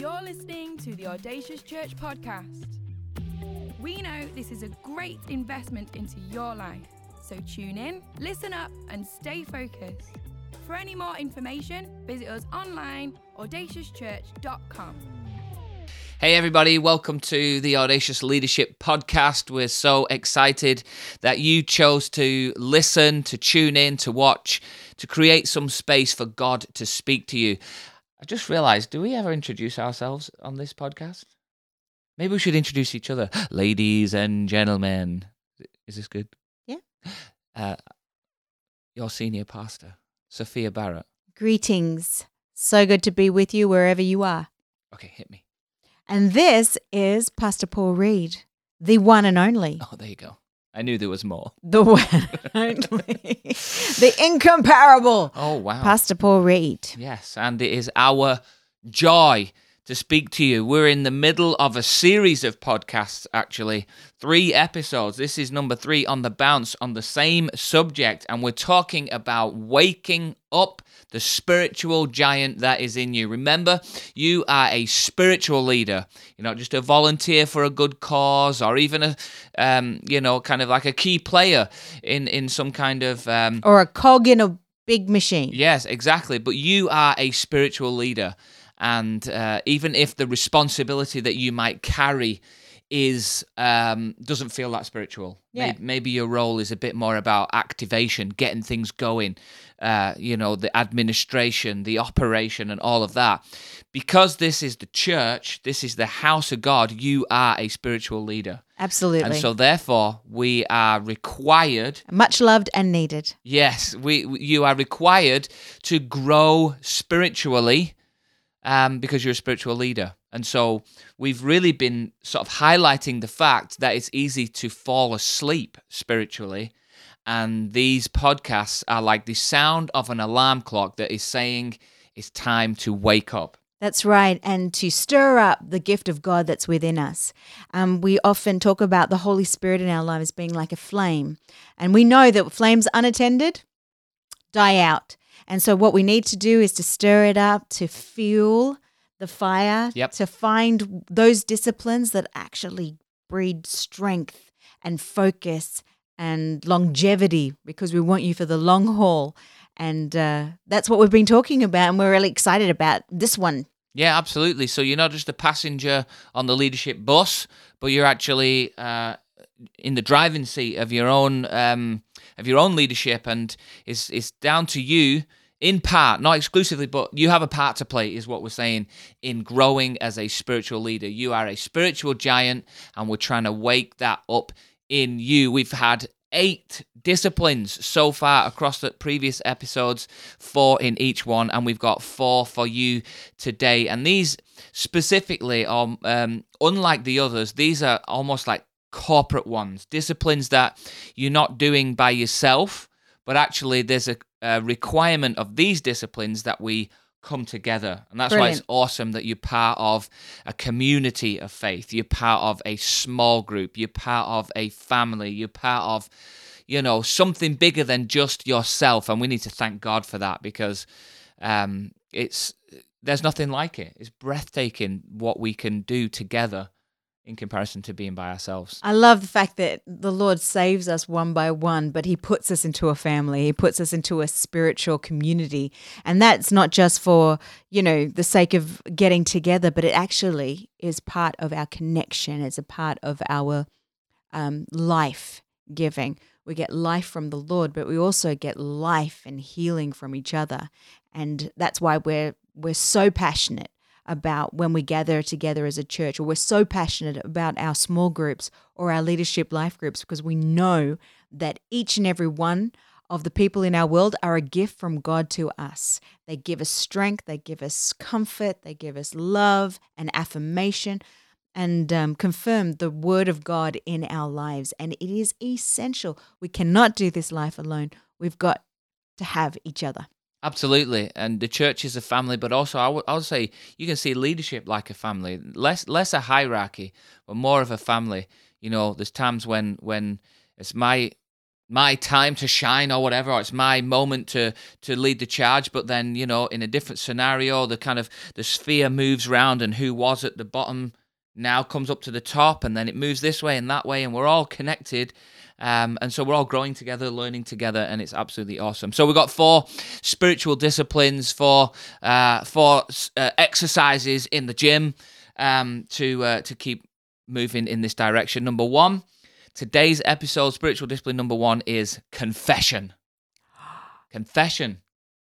You're listening to the Audacious Church podcast. We know this is a great investment into your life, so tune in, listen up, and stay focused. For any more information, visit us online, audaciouschurch.com. Hey, everybody, welcome to the Audacious Leadership Podcast. We're so excited that you chose to listen, to tune in, to watch, to create some space for God to speak to you. I just realized do we ever introduce ourselves on this podcast? Maybe we should introduce each other. Ladies and gentlemen. Is this good? Yeah. Uh, your senior pastor, Sophia Barrett. Greetings. So good to be with you wherever you are. Okay, hit me. And this is Pastor Paul Reed, the one and only. Oh, there you go. I knew there was more. The the incomparable Oh, wow. Pastor Paul Reed. Yes, and it is our joy to speak to you. We're in the middle of a series of podcasts, actually, three episodes. This is number three on the bounce on the same subject, and we're talking about waking up the spiritual giant that is in you. Remember, you are a spiritual leader. You're not just a volunteer for a good cause, or even a, um, you know, kind of like a key player in in some kind of um, Or a cog in a big machine. Yes, exactly. But you are a spiritual leader. And uh, even if the responsibility that you might carry is um, doesn't feel that spiritual, Yeah. maybe, maybe your role is a bit more about activation, getting things going, uh, you know, the administration, the operation, and all of that. Because this is the church, this is the house of God, you are a spiritual leader. Absolutely. And so, therefore, we are required Much loved and needed. Yes, we we- you are required to grow spiritually um, because you're a spiritual leader. And so we've really been sort of highlighting the fact that it's easy to fall asleep spiritually. And these podcasts are like the sound of an alarm clock that is saying it's time to wake up. That's right. And to stir up the gift of God that's within us. Um, we often talk about the Holy Spirit in our lives being like a flame. And we know that flames unattended die out. And so, what we need to do is to stir it up, to fuel the fire, Yep. to find those disciplines that actually breed strength and focus and longevity because we want you for the long haul. And uh, that's what we've been talking about. And we're really excited about this one Yeah, absolutely. So you're not just a passenger on the leadership bus, but you're actually uh, in the driving seat of your own um, of your own leadership, and it's it's down to you in part, not exclusively, but you have a part to play, is what we're saying in growing as a spiritual leader. You are a spiritual giant, and we're trying to wake that up in you. We've had eight disciplines so far across the previous episodes, four in each one, and we've got four for you today. And these specifically are, um, unlike the others, these are almost like corporate ones, disciplines that you're not doing by yourself, but actually there's a, a requirement of these disciplines that we come together. And that's why it's awesome that you're part of a community of faith. You're part of a small group. You're part of a family. You're part of, you know, something bigger than just yourself. And we need to thank God for that because um, it's there's nothing like it. It's breathtaking what we can do together in comparison to being by ourselves. I love the fact that the Lord saves us one by one, but He puts us into a family. He puts us into a spiritual community. And that's not just for, you know, the sake of getting together, but it actually is part of our connection. It's a part of our um, life giving. We get life from the Lord, but we also get life and healing from each other. And that's why we're we're so passionate about when we gather together as a church, or we're so passionate about our small groups or our leadership life groups because we know that each and every one of the people in our world are a gift from God to us. They give us strength, they give us comfort, they give us love and affirmation and um, confirm the word of God in our lives. And it is essential. We cannot do this life alone. We've got to have each other. Absolutely, and the church is a family, but also I would I would say you can see leadership like a family, less less a hierarchy, but more of a family. You know, there's times when when it's my my time to shine or whatever or it's my moment to to lead the charge but then you know in a different scenario the kind of the sphere moves around and who was at the bottom now comes up to the top and then it moves this way and that way and we're all connected um, and so we're all growing together learning together and it's absolutely awesome so we've got four spiritual disciplines for uh, for uh, exercises in the gym um, to uh, to keep moving in this direction number one Today's episode, spiritual discipline number one, is confession. Confession.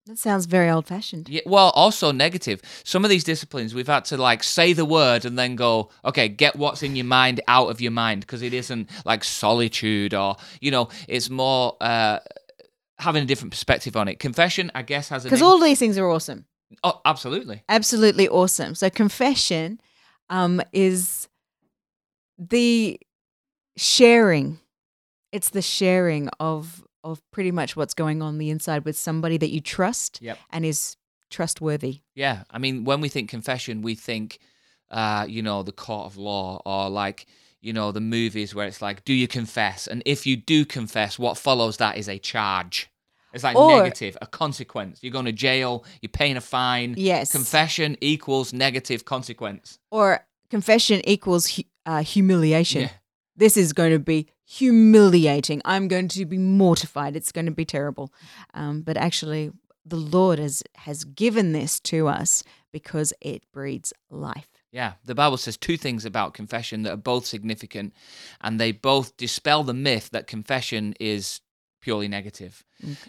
That sounds very old fashioned. Yeah, well, also negative. Some of these disciplines, we've had to like say the word and then go, okay, get what's in your mind out of your mind because it isn't like solitude or, you know, it's more uh, having a different perspective on it. Confession, I guess, has a. Because all these things are awesome. Oh, absolutely. Absolutely awesome. So, confession um, is the sharing. It's the sharing of of pretty much what's going on the inside with somebody that you trust Yep. and is trustworthy. Yeah, I mean, when we think confession, we think, uh, you know, the court of law, or like, you know, the movies where it's like, do you confess? And if you do confess, what follows that is a charge. It's like Or- negative, a consequence. You're going to jail. You're paying a fine. Yes. Confession equals negative consequence. Or confession equals hu- uh, humiliation. Yeah. This is going to be humiliating. I'm going to be mortified. It's going to be terrible. Um, but actually, the Lord has has given this to us because it breeds life. Yeah, the Bible says two things about confession that are both significant, and they both dispel the myth that confession is purely negative.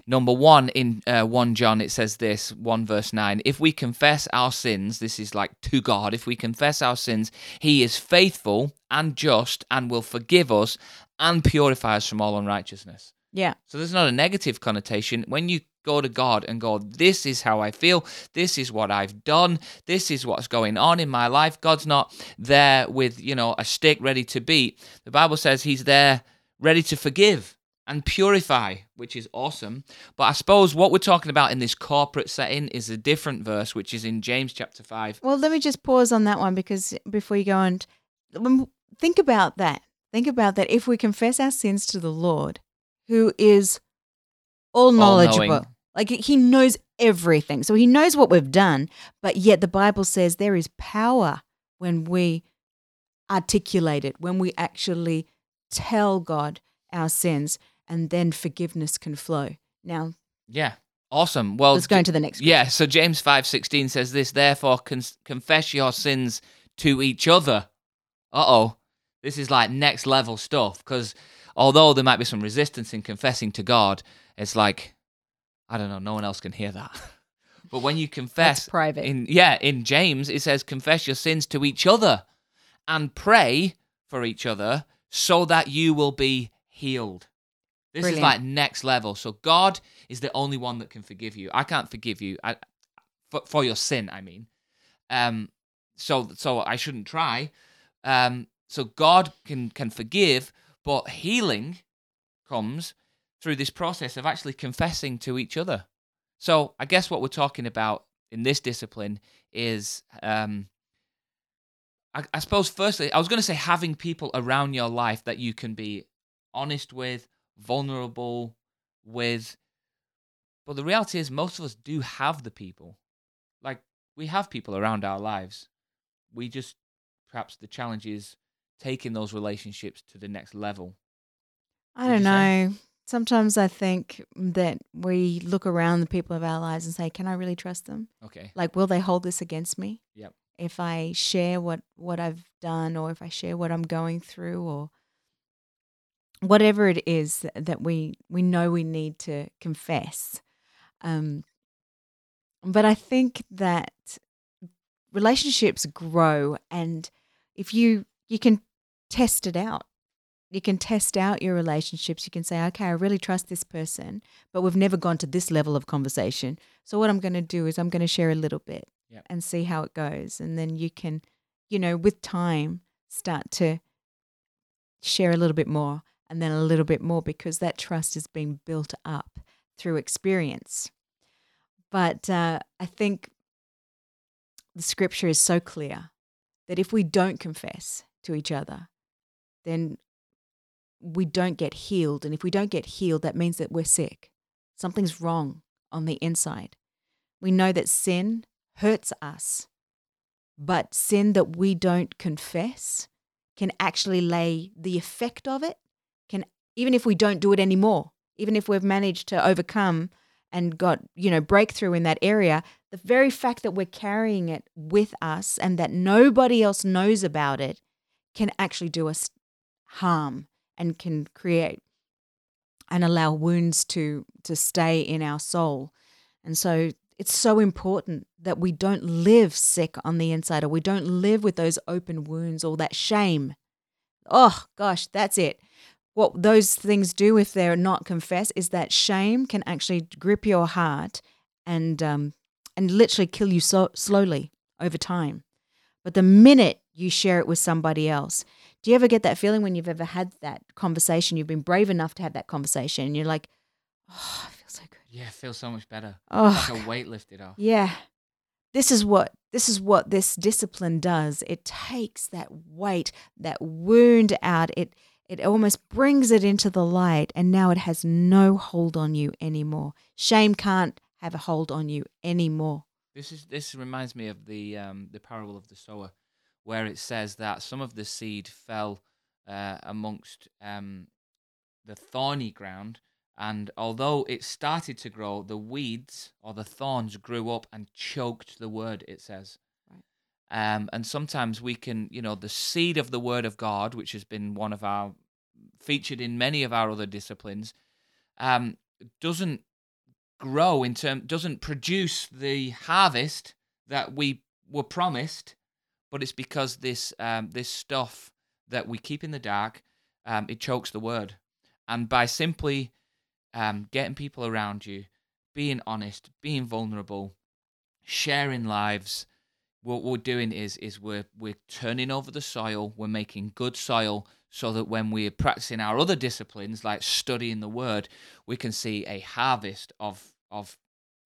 Number one, in uh, 1 John, it says this 1 verse 9 If we confess our sins, this is like to God, if we confess our sins, He is faithful and just and will forgive us and purify us from all unrighteousness. Yeah. So there's not a negative connotation. When you go to God and go, This is how I feel, this is what I've done, this is what's going on in my life. God's not there with, you know, a stick ready to beat. The Bible says He's there ready to forgive and purify, which is awesome. But I suppose what we're talking about in this corporate setting is a different verse, which is in James chapter 5. Well, let me just pause on that one because before you go on, um, think about that. Think about that. If we confess our sins to the Lord, who is all knowledgeable, like he knows everything. So he knows what we've done, but yet the Bible says there is power when we articulate it, when we actually tell God our sins, and then forgiveness can flow. Now, Yeah. Awesome. Well, let's go into the next one. Yeah, so James 5:16 says this, therefore con- confess your sins to each other. Uh-oh. This is like next level stuff cuz although there might be some resistance in confessing to God, it's like I don't know, no one else can hear that. but when you confess That's private. in yeah, in James it says confess your sins to each other and pray for each other so that you will be healed. This is Brilliant. like next level. So God is the only one that can forgive you. I can't forgive you. I, for, for your sin, I mean. Um, so so I shouldn't try. Um, so God can can forgive, but healing comes through this process of actually confessing to each other. So I guess what we're talking about in this discipline is, um, I, I suppose, firstly, I was going to say having people around your life that you can be honest with, vulnerable with. But the reality is, most of us do have the people. Like, we have people around our lives. We just, perhaps the challenge is taking those relationships to the next level. I don't you say? know. Sometimes I think that we look around the people of our lives and say, "Can I really trust them? Okay. Like, will they hold this against me? Yep. If I share what what I've done, or if I share what I'm going through, or whatever it is that, we we know we need to confess." Um, but I think that relationships grow, and if you you can test it out you can test out your relationships. You can say, okay, I really trust this person, but we've never gone to this level of conversation. So, what I'm going to do is I'm going to share a little bit Yep. and see how it goes. And then you can, you know, with time, start to share a little bit more and then a little bit more because that trust is being built up through experience. But uh, I think the scripture is so clear that if we don't confess to each other, then we don't get healed. And if we don't get healed, that means that we're sick. Something's wrong on the inside. We know that sin hurts us, but sin that we don't confess can actually lay the effect of it, can even if we don't do it anymore, even if we've managed to overcome and got, you know, breakthrough in that area, the very fact that we're carrying it with us and that nobody else knows about it can actually do us harm and can create and allow wounds to to stay in our soul. And so it's so important that we don't live sick on the inside or we don't live with those open wounds or that shame. Oh gosh, that's it. What those things do if they're not confessed is that shame can actually grip your heart and um, and literally kill you so slowly over time. But the minute you share it with somebody else, do you ever get that feeling when you've ever had that conversation? You've been brave enough to have that conversation, and you're like, "Oh, I feel so good." Yeah, it feels so much better. Oh, Like a weight lifted off. yeah. This is what this is what this discipline does. It takes that weight, that wound out. It it almost brings it into the light and now it has no hold on you anymore. Shame can't have a hold on you anymore. This is this reminds me of the um, the parable of the sower, where it says that some of the seed fell uh, amongst um, the thorny ground, and although it started to grow, the weeds or the thorns grew up and choked the word. It says. Um, and sometimes we can, you know, the seed of the word of God, which has been one of our featured in many of our other disciplines, um, doesn't grow in term doesn't produce the harvest that we were promised, but it's because this um, this stuff that we keep in the dark, um, it chokes the word, and by simply um, getting people around you, being honest, being vulnerable, sharing lives, what we're doing is is we're we're turning over the soil, we're making good soil so that when we're practicing our other disciplines like studying the word, we can see a harvest of of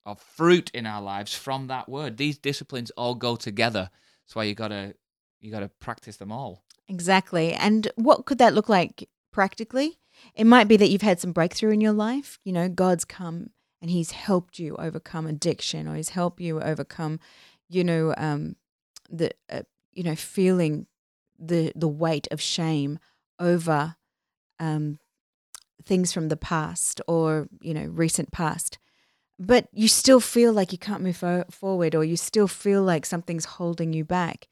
of fruit in our lives from that word. These disciplines all go together. That's why you gotta you gotta practice them all. Exactly. And what could that look like practically? It might be that you've had some breakthrough in your life. You know, God's come and He's helped you overcome addiction, or He's helped you overcome, you know, um, the uh, you know feeling the the weight of shame over um, things from the past or you know recent past. But you still feel like you can't move fo- forward, or you still feel like something's holding you back.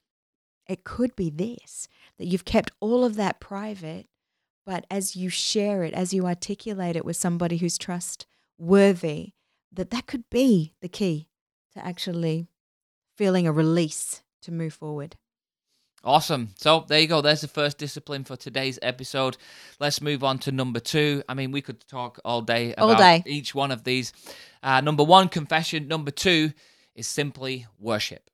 It could be this that you've kept all of that private, but as you share it, as you articulate it with somebody who's trustworthy, that that could be the key to actually feeling a release to move forward. Awesome. So there you go. There's the first discipline for today's episode. Let's move on to number two. I mean, we could talk all day All about day. each one of these. Uh, number one, confession. Number two is simply worship.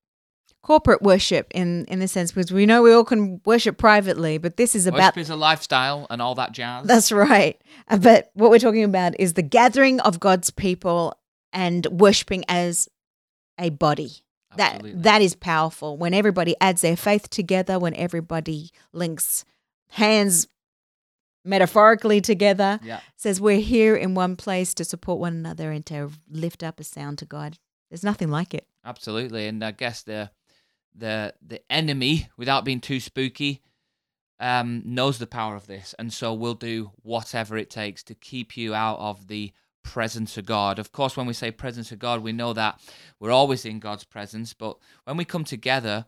Corporate worship, in in the sense, because we know we all can worship privately, but this is about Worship is a lifestyle and all that jazz. That's right. Uh, But what we're talking about is the gathering of God's people and worshiping as a body. That that is powerful. When everybody adds their faith together, when everybody links hands metaphorically together, yeah. says we're here in one place to support one another and to lift up a sound to God. There's nothing like it. Absolutely, and I guess the the the enemy, without being too spooky, um, knows the power of this, and so will do whatever it takes to keep you out of the presence of God. Of course, when we say presence of God, we know that we're always in God's presence, but when we come together,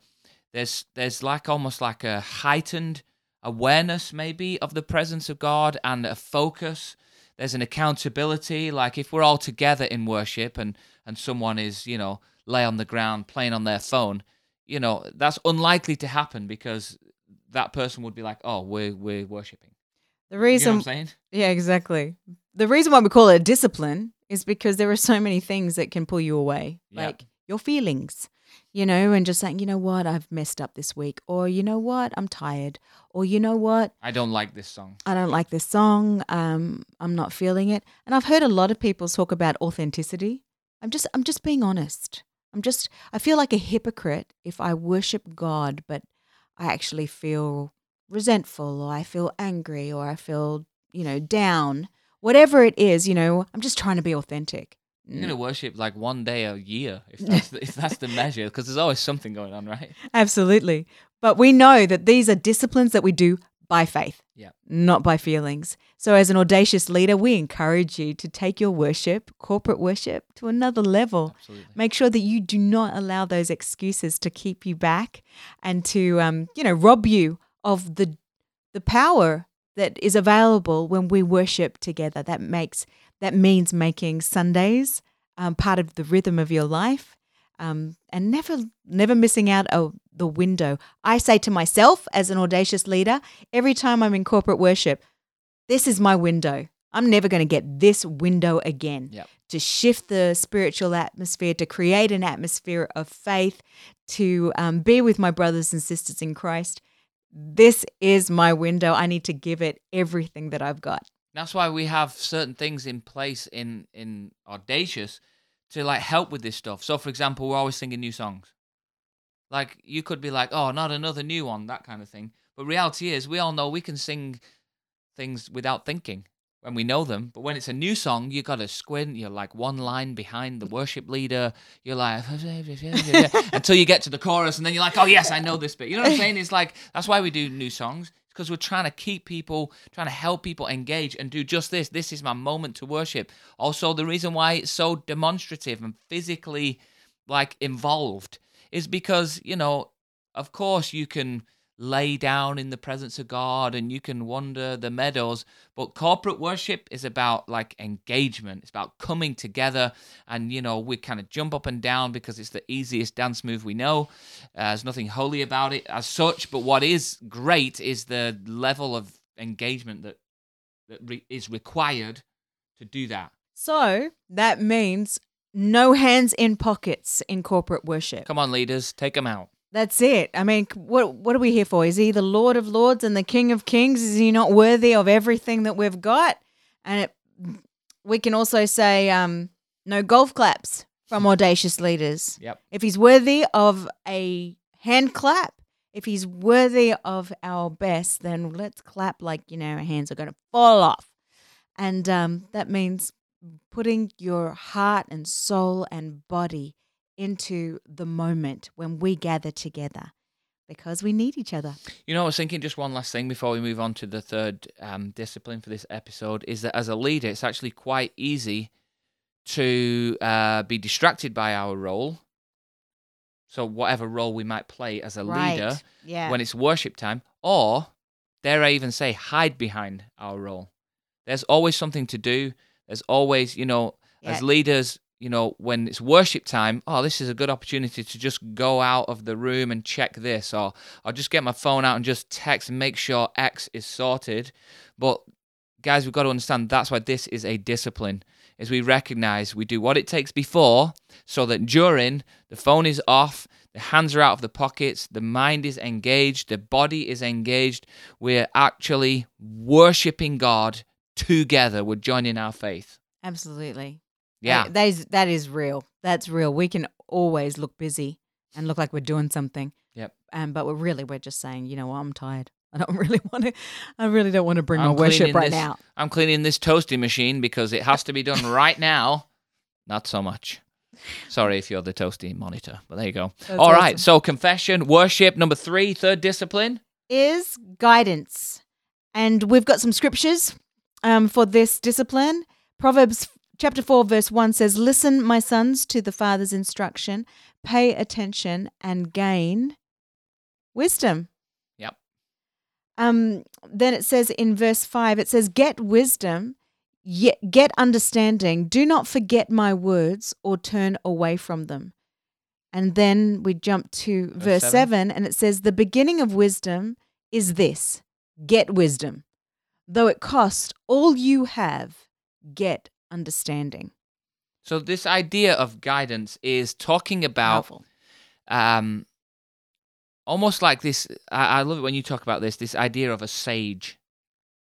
there's there's like almost like a heightened awareness maybe of the presence of God and a focus. There's an accountability. Like if we're all together in worship and and someone is you know lay on the ground playing on their phone, you know that's unlikely to happen because that person would be like, oh, we're we're worshiping. The You know reason I'm saying? Yeah, exactly. The reason why we call it a discipline is because there are so many things that can pull you away, Yeah. like your feelings, you know, and just saying, you know what, I've messed up this week, or you know what, I'm tired, or you know what, I don't like this song. I don't like this song, um, I'm not feeling it. And I've heard a lot of people talk about authenticity. I'm just, I'm just being honest. I'm just, I feel like a hypocrite if I worship God, but I actually feel resentful, or I feel angry, or I feel you know, down, whatever it is, you know, I'm just trying to be authentic. You're gonna worship like one day a year if that's the, if that's the measure, because there's always something going on, right? Absolutely. But we know that these are disciplines that we do by faith, Yeah. not by feelings. So, as an audacious leader, we encourage you to take your worship, corporate worship, to another level. Absolutely. Make sure that you do not allow those excuses to keep you back and to, um, you know, rob you of the the power that is available when we worship together. That makes that means making Sundays um, part of the rhythm of your life, um, and never never missing out of the window. I say to myself as an audacious leader every time I'm in corporate worship, this is my window. I'm never going to get this window again Yep. to shift the spiritual atmosphere, to create an atmosphere of faith, to um, be with my brothers and sisters in Christ. This is my window. I need to give it everything that I've got. That's why we have certain things in place in in audacious to like help with this stuff. So, for example, we're always singing new songs. Like you could be like, "Oh, not another new one," that kind of thing. But reality is, we all know we can sing things without thinking when we know them. But when it's a new song, you got to squint. You're like one line behind the worship leader. You're like until you get to the chorus, and then you're like, "Oh yes, I know this bit." You know what I'm saying? It's like that's why we do new songs because we're trying to keep people, trying to help people engage and do just this. This is my moment to worship. Also, the reason why it's so demonstrative and physically like involved is because, you know, of course you can lay down in the presence of God and you can wander the meadows, but corporate worship is about like engagement. It's about coming together and, you know, we kind of jump up and down because it's the easiest dance move we know. Uh, there's nothing holy about it as such, but what is great is the level of engagement that that re- is required to do that. So that means no hands in pockets in corporate worship. Come on, leaders, take them out. That's it. I mean, what what are we here for? Is he the Lord of Lords and the King of Kings? Is he not worthy of everything that we've got? And it, we can also say um, no golf claps from audacious leaders. Yep. If he's worthy of a hand clap, if he's worthy of our best, then let's clap like you know our hands are going to fall off, and um, that means putting your heart and soul and body into the moment when we gather together because we need each other. You know, I was thinking just one last thing before we move on to the third um, discipline for this episode is that as a leader, it's actually quite easy to uh, be distracted by our role. So, whatever role we might play as a leader Yeah. when it's worship time, or dare I even say, hide behind our role. There's always something to do. There's always, you know, as leaders, you know, when it's worship time, oh, this is a good opportunity to just go out of the room and check this, or I'll just get my phone out and just text and make sure X is sorted. But guys, we've got to understand that's why this is a discipline. Is we recognize we do what it takes before, so that during the phone is off, the hands are out of the pockets, the mind is engaged, the body is engaged. We're actually worshiping God together. We're joining our faith. Absolutely. Yeah. That- is that is real. That's real. We can always look busy and look like we're doing something. Yep. Um, but we're really we're just saying, you know, what, I'm tired. I don't really want to. I really don't want to bring I'm my worship right this- now. I'm cleaning this toasting machine because it has to be done right now. Not so much. Sorry if you're the toasty monitor, but there you go. That's All right. awesome. So confession, worship, number three, third discipline. is guidance. And we've got some scriptures um, for this discipline. Proverbs chapter 4, verse 1 says, Listen, my sons, to the father's instruction, pay attention and gain wisdom. Yep. Um, then it says in verse 5, it says, Get wisdom, get understanding. Do not forget my words or turn away from them. And then we jump to Verse verse, seven. 7, and it says, The beginning of wisdom is this get wisdom. Though it cost all you have, get understanding. So this idea of guidance is talking about um, almost like this. I, I love it when you talk about this. This idea of a sage.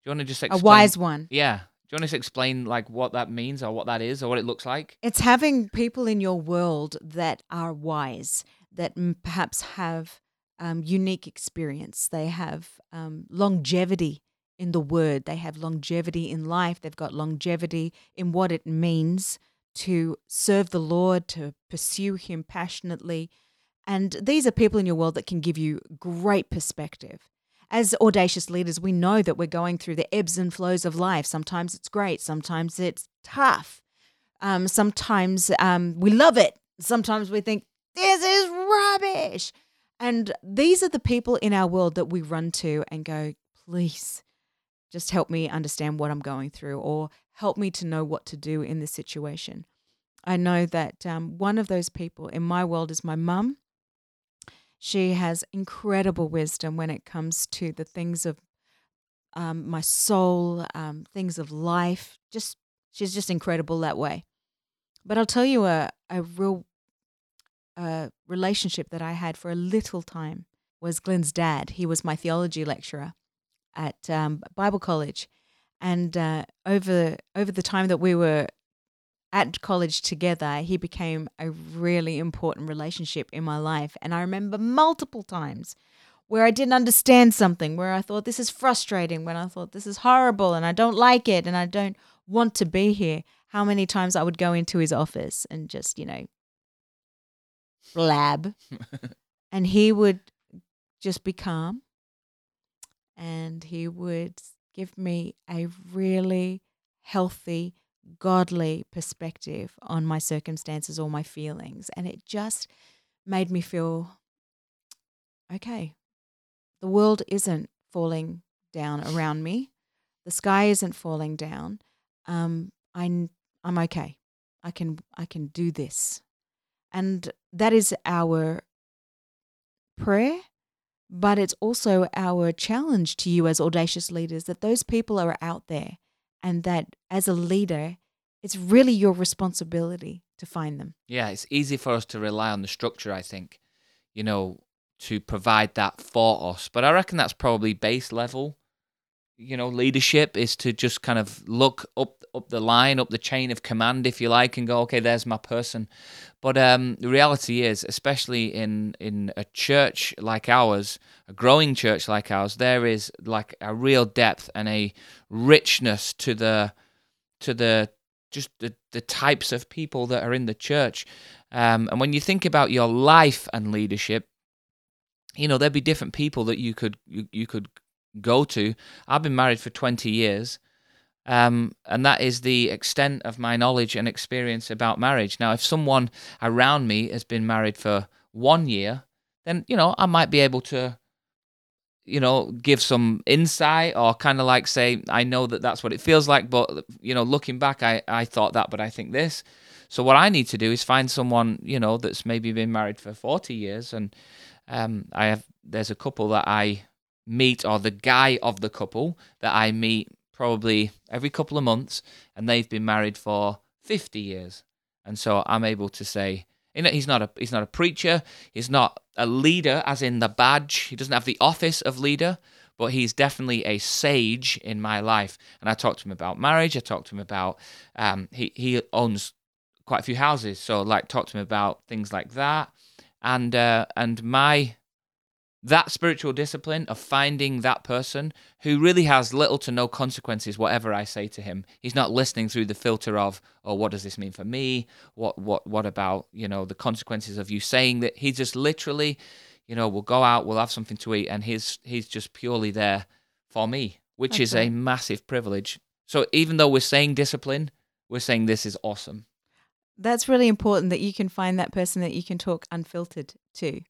Do you want to just A wise one. Yeah. Do you want to explain like what that means or what that is or what it looks like? It's having people in your world that are wise, that m- perhaps have um, unique experience. They have um, longevity in the word. They have longevity in life. They've got longevity in what it means to serve the Lord, to pursue Him passionately. And these are people in your world that can give you great perspective. As audacious leaders, we know that we're going through the ebbs and flows of life. Sometimes it's great, sometimes it's tough. Um, sometimes um, we love it. Sometimes we think, this is rubbish. And these are the people in our world that we run to and go, please, just help me understand what I'm going through or help me to know what to do in this situation. I know that um, one of those people in my world is my mum. She has incredible wisdom when it comes to the things of um, my soul, um, things of life. Just she's just incredible that way. But I'll tell you a a real relationship that I had for a little time was Glenn's dad. He was my theology lecturer at um, Bible college, and uh, over over the time that we were at college together, he became a really important relationship in my life. And I remember multiple times where I didn't understand something, where I thought this is frustrating, when I thought this is horrible and I don't like it and I don't want to be here. How many times I would go into his office and just, you know, blab. and he would just be calm and he would give me a really healthy, godly perspective on my circumstances or my feelings. And it just made me feel okay, the world isn't falling down around me, the sky isn't falling down. Um, I, I'm okay. I can I can do this. And that is our prayer, but it's also our challenge to you as audacious leaders that those people are out there and that as a leader, it's really your responsibility to find them. Yeah, it's easy for us to rely on the structure, I think, you know, to provide that for us. But I reckon that's probably base level you know leadership is to just kind of look up up the line up the chain of command if you like and go okay there's my person. But um, the reality is especially in in a church like ours a growing church like ours there is like a real depth and a richness to the to the just the, the types of people that are in the church. Um, and when you think about your life and leadership you know there'd be different people that you could you, you could go to. I've been married for 20 years, um, and that is the extent of my knowledge and experience about marriage. Now, if someone around me has been married for one year, then, you know, I might be able to, you know, give some insight or kind of like say, I know that that's what it feels like, but, you know, looking back, I, I thought that, but I think this. So what I need to do is find someone, you know, that's maybe been married for 40 years. And um, I have, there's a couple that I meet or the guy of the couple that I meet probably every couple of months, and they've been married for 50 years. And so I'm able to say, you know, he's not a he's not a preacher, he's not a leader as in the badge. He doesn't have the office of leader, but he's definitely a sage in my life. And I talked to him about marriage. I talked to him about um, he he owns quite a few houses, so like talk to him about things like that. And uh, and my that spiritual discipline of finding that person who really has little to no consequences whatever I say to him. He's not listening through the filter of, oh, what does this mean for me? What what what about, you know, the consequences of you saying that he just literally, you know, we'll go out, we'll have something to eat and he's he's just purely there for me, which is a massive privilege. So even though we're saying discipline, we're saying this is awesome. That's really important that you can find that person that you can talk unfiltered to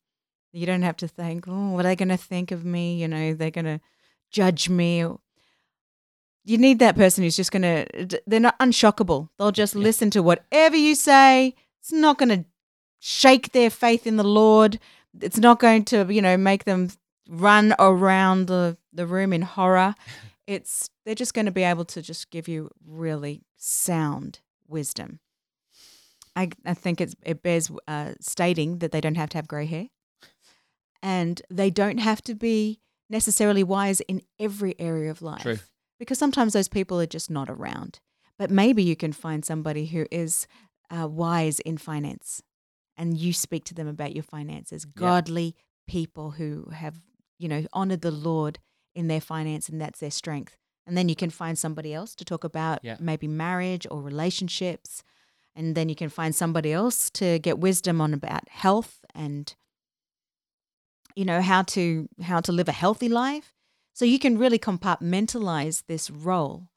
you don't have to think, oh, what are they going to think of me? You know, they're going to judge me. You need that person who's just going to, they're not unshockable. They'll just yeah. listen to whatever you say. It's not going to shake their faith in the Lord. It's not going to, you know, make them run around the, the room in horror. It's, they're just going to be able to just give you really sound wisdom. I, I think it's, it bears uh, stating that they don't have to have grey hair and they don't have to be necessarily wise in every area of life. True. Because sometimes those people are just not around. But maybe you can find somebody who is uh, wise in finance and you speak to them about your finances. Godly yeah. people who have, you know, honored the Lord in their finance and that's their strength. And then you can find somebody else to talk about Yeah. maybe marriage or relationships. And then you can find somebody else to get wisdom on about health and you know how to how to live a healthy life. So you can really compartmentalize this role.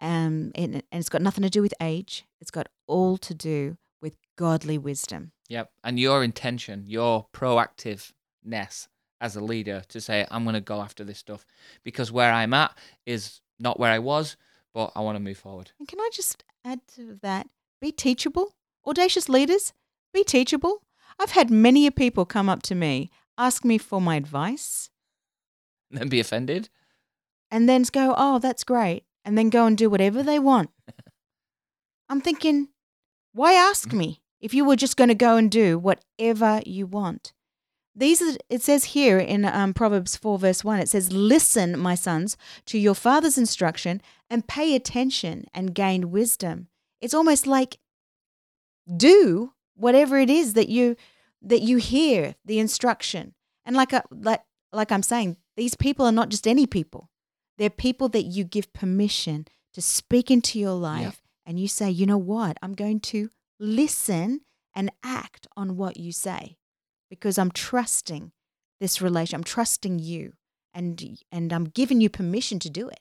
Um, and, and it's got nothing to do with age. It's got all to do with godly wisdom. Yep. And your intention, your proactiveness as a leader to say, I'm going to go after this stuff because where I'm at is not where I was, but I want to move forward. And can I just add to that? Be teachable. Audacious leaders, be teachable. I've had many a people come up to me, ask me for my advice, And then be offended. and then go, oh, that's great, and then go and do whatever they want. I'm thinking, why ask me if you were just going to go and do whatever you want? These are, it says here in um, Proverbs 4, verse 1, it says, Listen, my sons, to your father's instruction and pay attention and gain wisdom. It's almost like do whatever it is that you that you hear the instruction. And like I, like like I'm saying, these people are not just any people. They're people that you give permission to speak into your life and you say, "You know what? I'm going to listen and act on what you say because I'm trusting this relation. I'm trusting you and and I'm giving you permission to do it."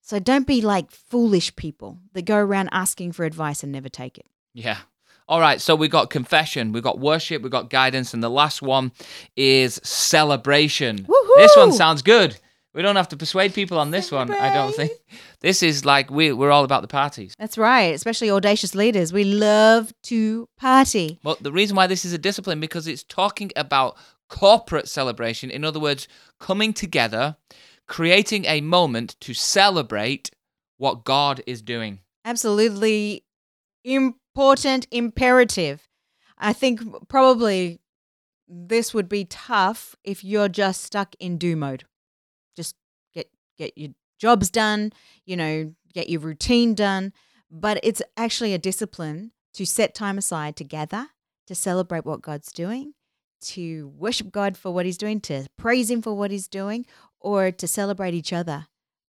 So don't be like foolish people that go around asking for advice and never take it. Yeah. All right, so we got confession, we got worship, we got guidance, and the last one is celebration. This one sounds good. We don't have to persuade people on this one, I don't think. This is like we, we're all about the parties. That's right, especially audacious leaders. We love to party. But the reason why this is a discipline because it's talking about corporate celebration. In other words, coming together, creating a moment to celebrate what God is doing. Absolutely important imperative. I think probably this would be tough if you're just stuck in do mode. Just get get your jobs done, you know, get your routine done, but it's actually a discipline to set time aside to gather, to celebrate what God's doing, to worship God for what he's doing, to praise him for what he's doing, or to celebrate each other.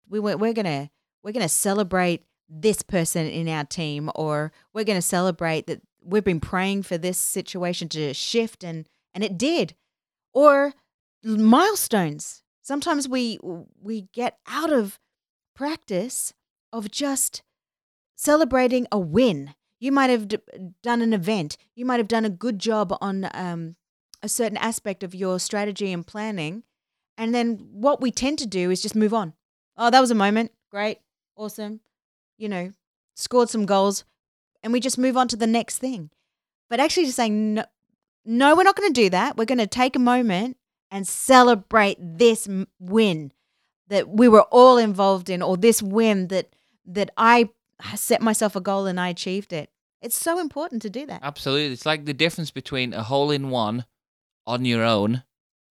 We we're, we're going to we're going to celebrate this person in our team or we're going to celebrate that we've been praying for this situation to shift and and it did. Or milestones. Sometimes we we get out of practice of just celebrating a win. You might have d- done an event. You might have done a good job on um, a certain aspect of your strategy and planning and then what we tend to do is just move on. Oh that was a moment. Great. Awesome you know, scored some goals, and we just move on to the next thing. But actually, just saying, no, no we're not going to do that. We're going to take a moment and celebrate this win that we were all involved in, or this win that that I set myself a goal and I achieved it. It's so important to do that. Absolutely. It's like the difference between a hole in one on your own.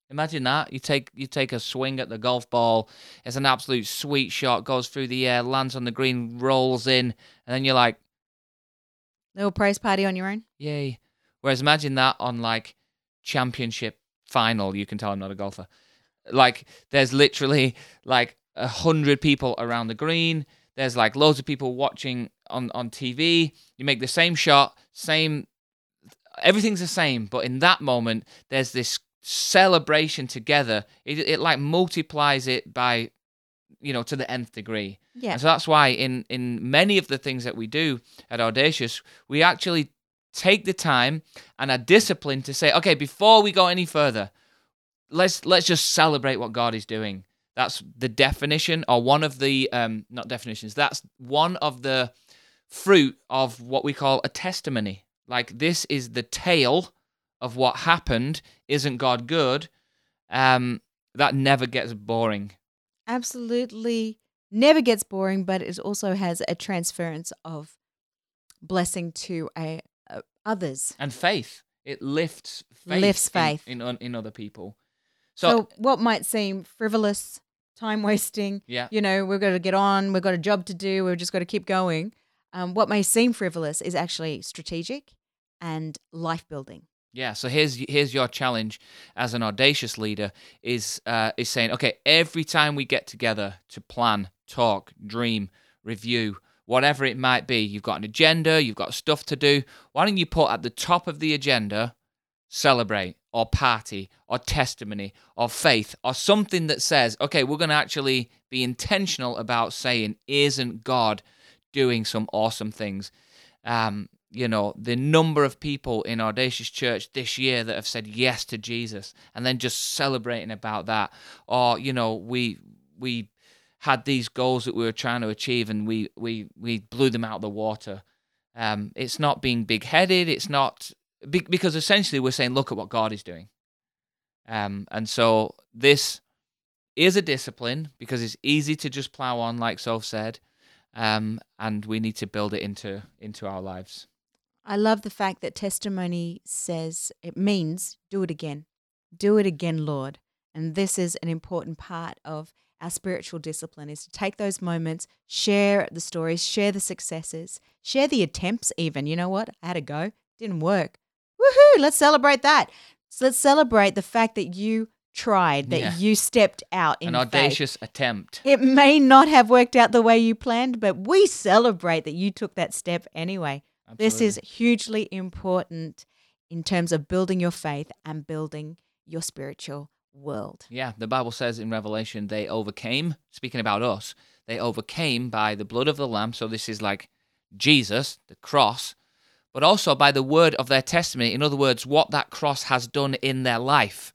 Imagine that. You take you take a swing at the golf ball. It's an absolute sweet shot, goes through the air, lands on the green, rolls in, and then you're like, Little praise party on your own. yay. Whereas imagine that on like championship final, you can tell I'm not a golfer. Like there's literally like a hundred people around the green. There's like loads of people watching on, on TV. You make the same shot, same everything's the same, but in that moment there's this celebration together. It it like multiplies it by you know to the nth degree. Yeah. And so that's why in in many of the things that we do at Audacious, we actually take the time and are disciplined to say, okay, before we go any further, let's let's just celebrate what God is doing. That's the definition, or one of the um, not definitions. That's one of the fruit of what we call a testimony. Like this is the tale of what happened. Isn't God good? Um, that never gets boring. Absolutely never gets boring, but it also has a transference of blessing to a, uh, others. and faith. It lifts faith Lifts in- faith. in in, in other people. So, So, what might seem frivolous, time wasting, yeah, you know, we've got to get on, we've got a job to do, we've just got to keep going. Um, what may seem frivolous is actually strategic and life building. Yeah. So here's here's your challenge as an audacious leader is uh, is saying, okay, every time we get together to plan talk, dream, review, whatever it might be. You've got an agenda, you've got stuff to do. Why don't you put at the top of the agenda celebrate or party or testimony or faith or something that says, okay, we're going to actually be intentional about saying, isn't God doing some awesome things? Um, you know, the number of people in Audacious Church this year that have said yes to Jesus and then just celebrating about that. Or, you know, we we had these goals that we were trying to achieve and we we we blew them out of the water. Um, it's not being big headed. It's not because essentially we're saying, look at what God is doing. Um, and so this is a discipline because it's easy to just plow on, like Soph said, um, and we need to build it into into our lives. I love the fact that testimony says it means do it again, do it again, Lord. And this is an important part of our spiritual discipline is to take those moments, share the stories, share the successes, share the attempts. Even you know what, I had a go, didn't work. Woohoo! Let's celebrate that. So let's celebrate the fact that you tried, that Yeah. you stepped out in An faith. audacious attempt. It may not have worked out the way you planned, but we celebrate that you took that step anyway. This is hugely important in terms of building your faith and building your spiritual world. Yeah, the Bible says in Revelation they overcame, speaking about us, they overcame by the blood of the Lamb. So this is like Jesus, the cross, but also by the word of their testimony. In other words, what that cross has done in their life.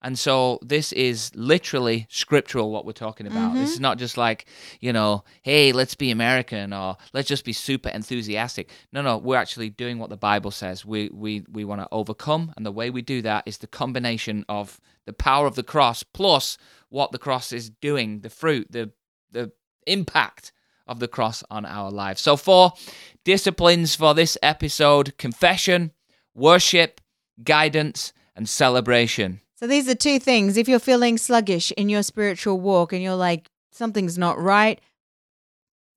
And so this is literally scriptural what we're talking about. This mm-hmm. is not just like, you know, hey, let's be American or let's just be super enthusiastic. No, no, we're actually doing what the Bible says. We we we want to overcome and the way we do that is the combination of the power of the cross plus what the cross is doing, the fruit, the the impact of the cross on our lives. So four disciplines for this episode, confession, worship, guidance, and celebration. So these are two things. If you're feeling sluggish in your spiritual walk and you're like, something's not right,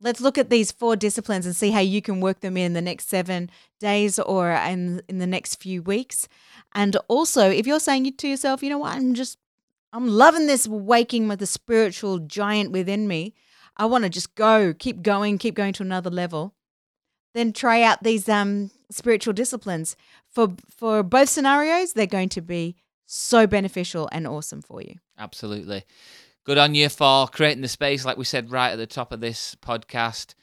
let's look at these four disciplines and see how you can work them in the next seven days or in, in the next few weeks. And also, if you're saying to yourself, you know what, I'm just, I'm loving this waking with the spiritual giant within me. I want to just go, keep going, keep going to another level. Then try out these um, spiritual disciplines. For for both scenarios, they're going to be so beneficial and awesome for you. Absolutely. Good on you for creating the space, like we said right at the top of this podcast.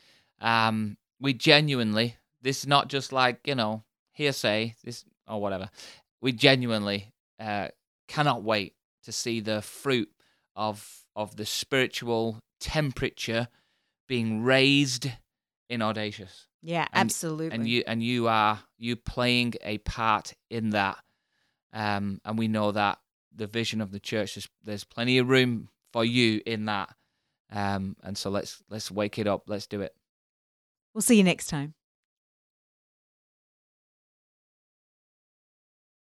Um, we genuinely, this is not just like, you know, hearsay, this or whatever. We genuinely uh, cannot wait to see the fruit of of the spiritual temperature being raised in audacious. Yeah, And- absolutely. And you and you are you playing a part in that. Um, and we know that the vision of the church is there's plenty of room for you in that. Um, and so let's let's wake it up. Let's do it. we'll see you next time.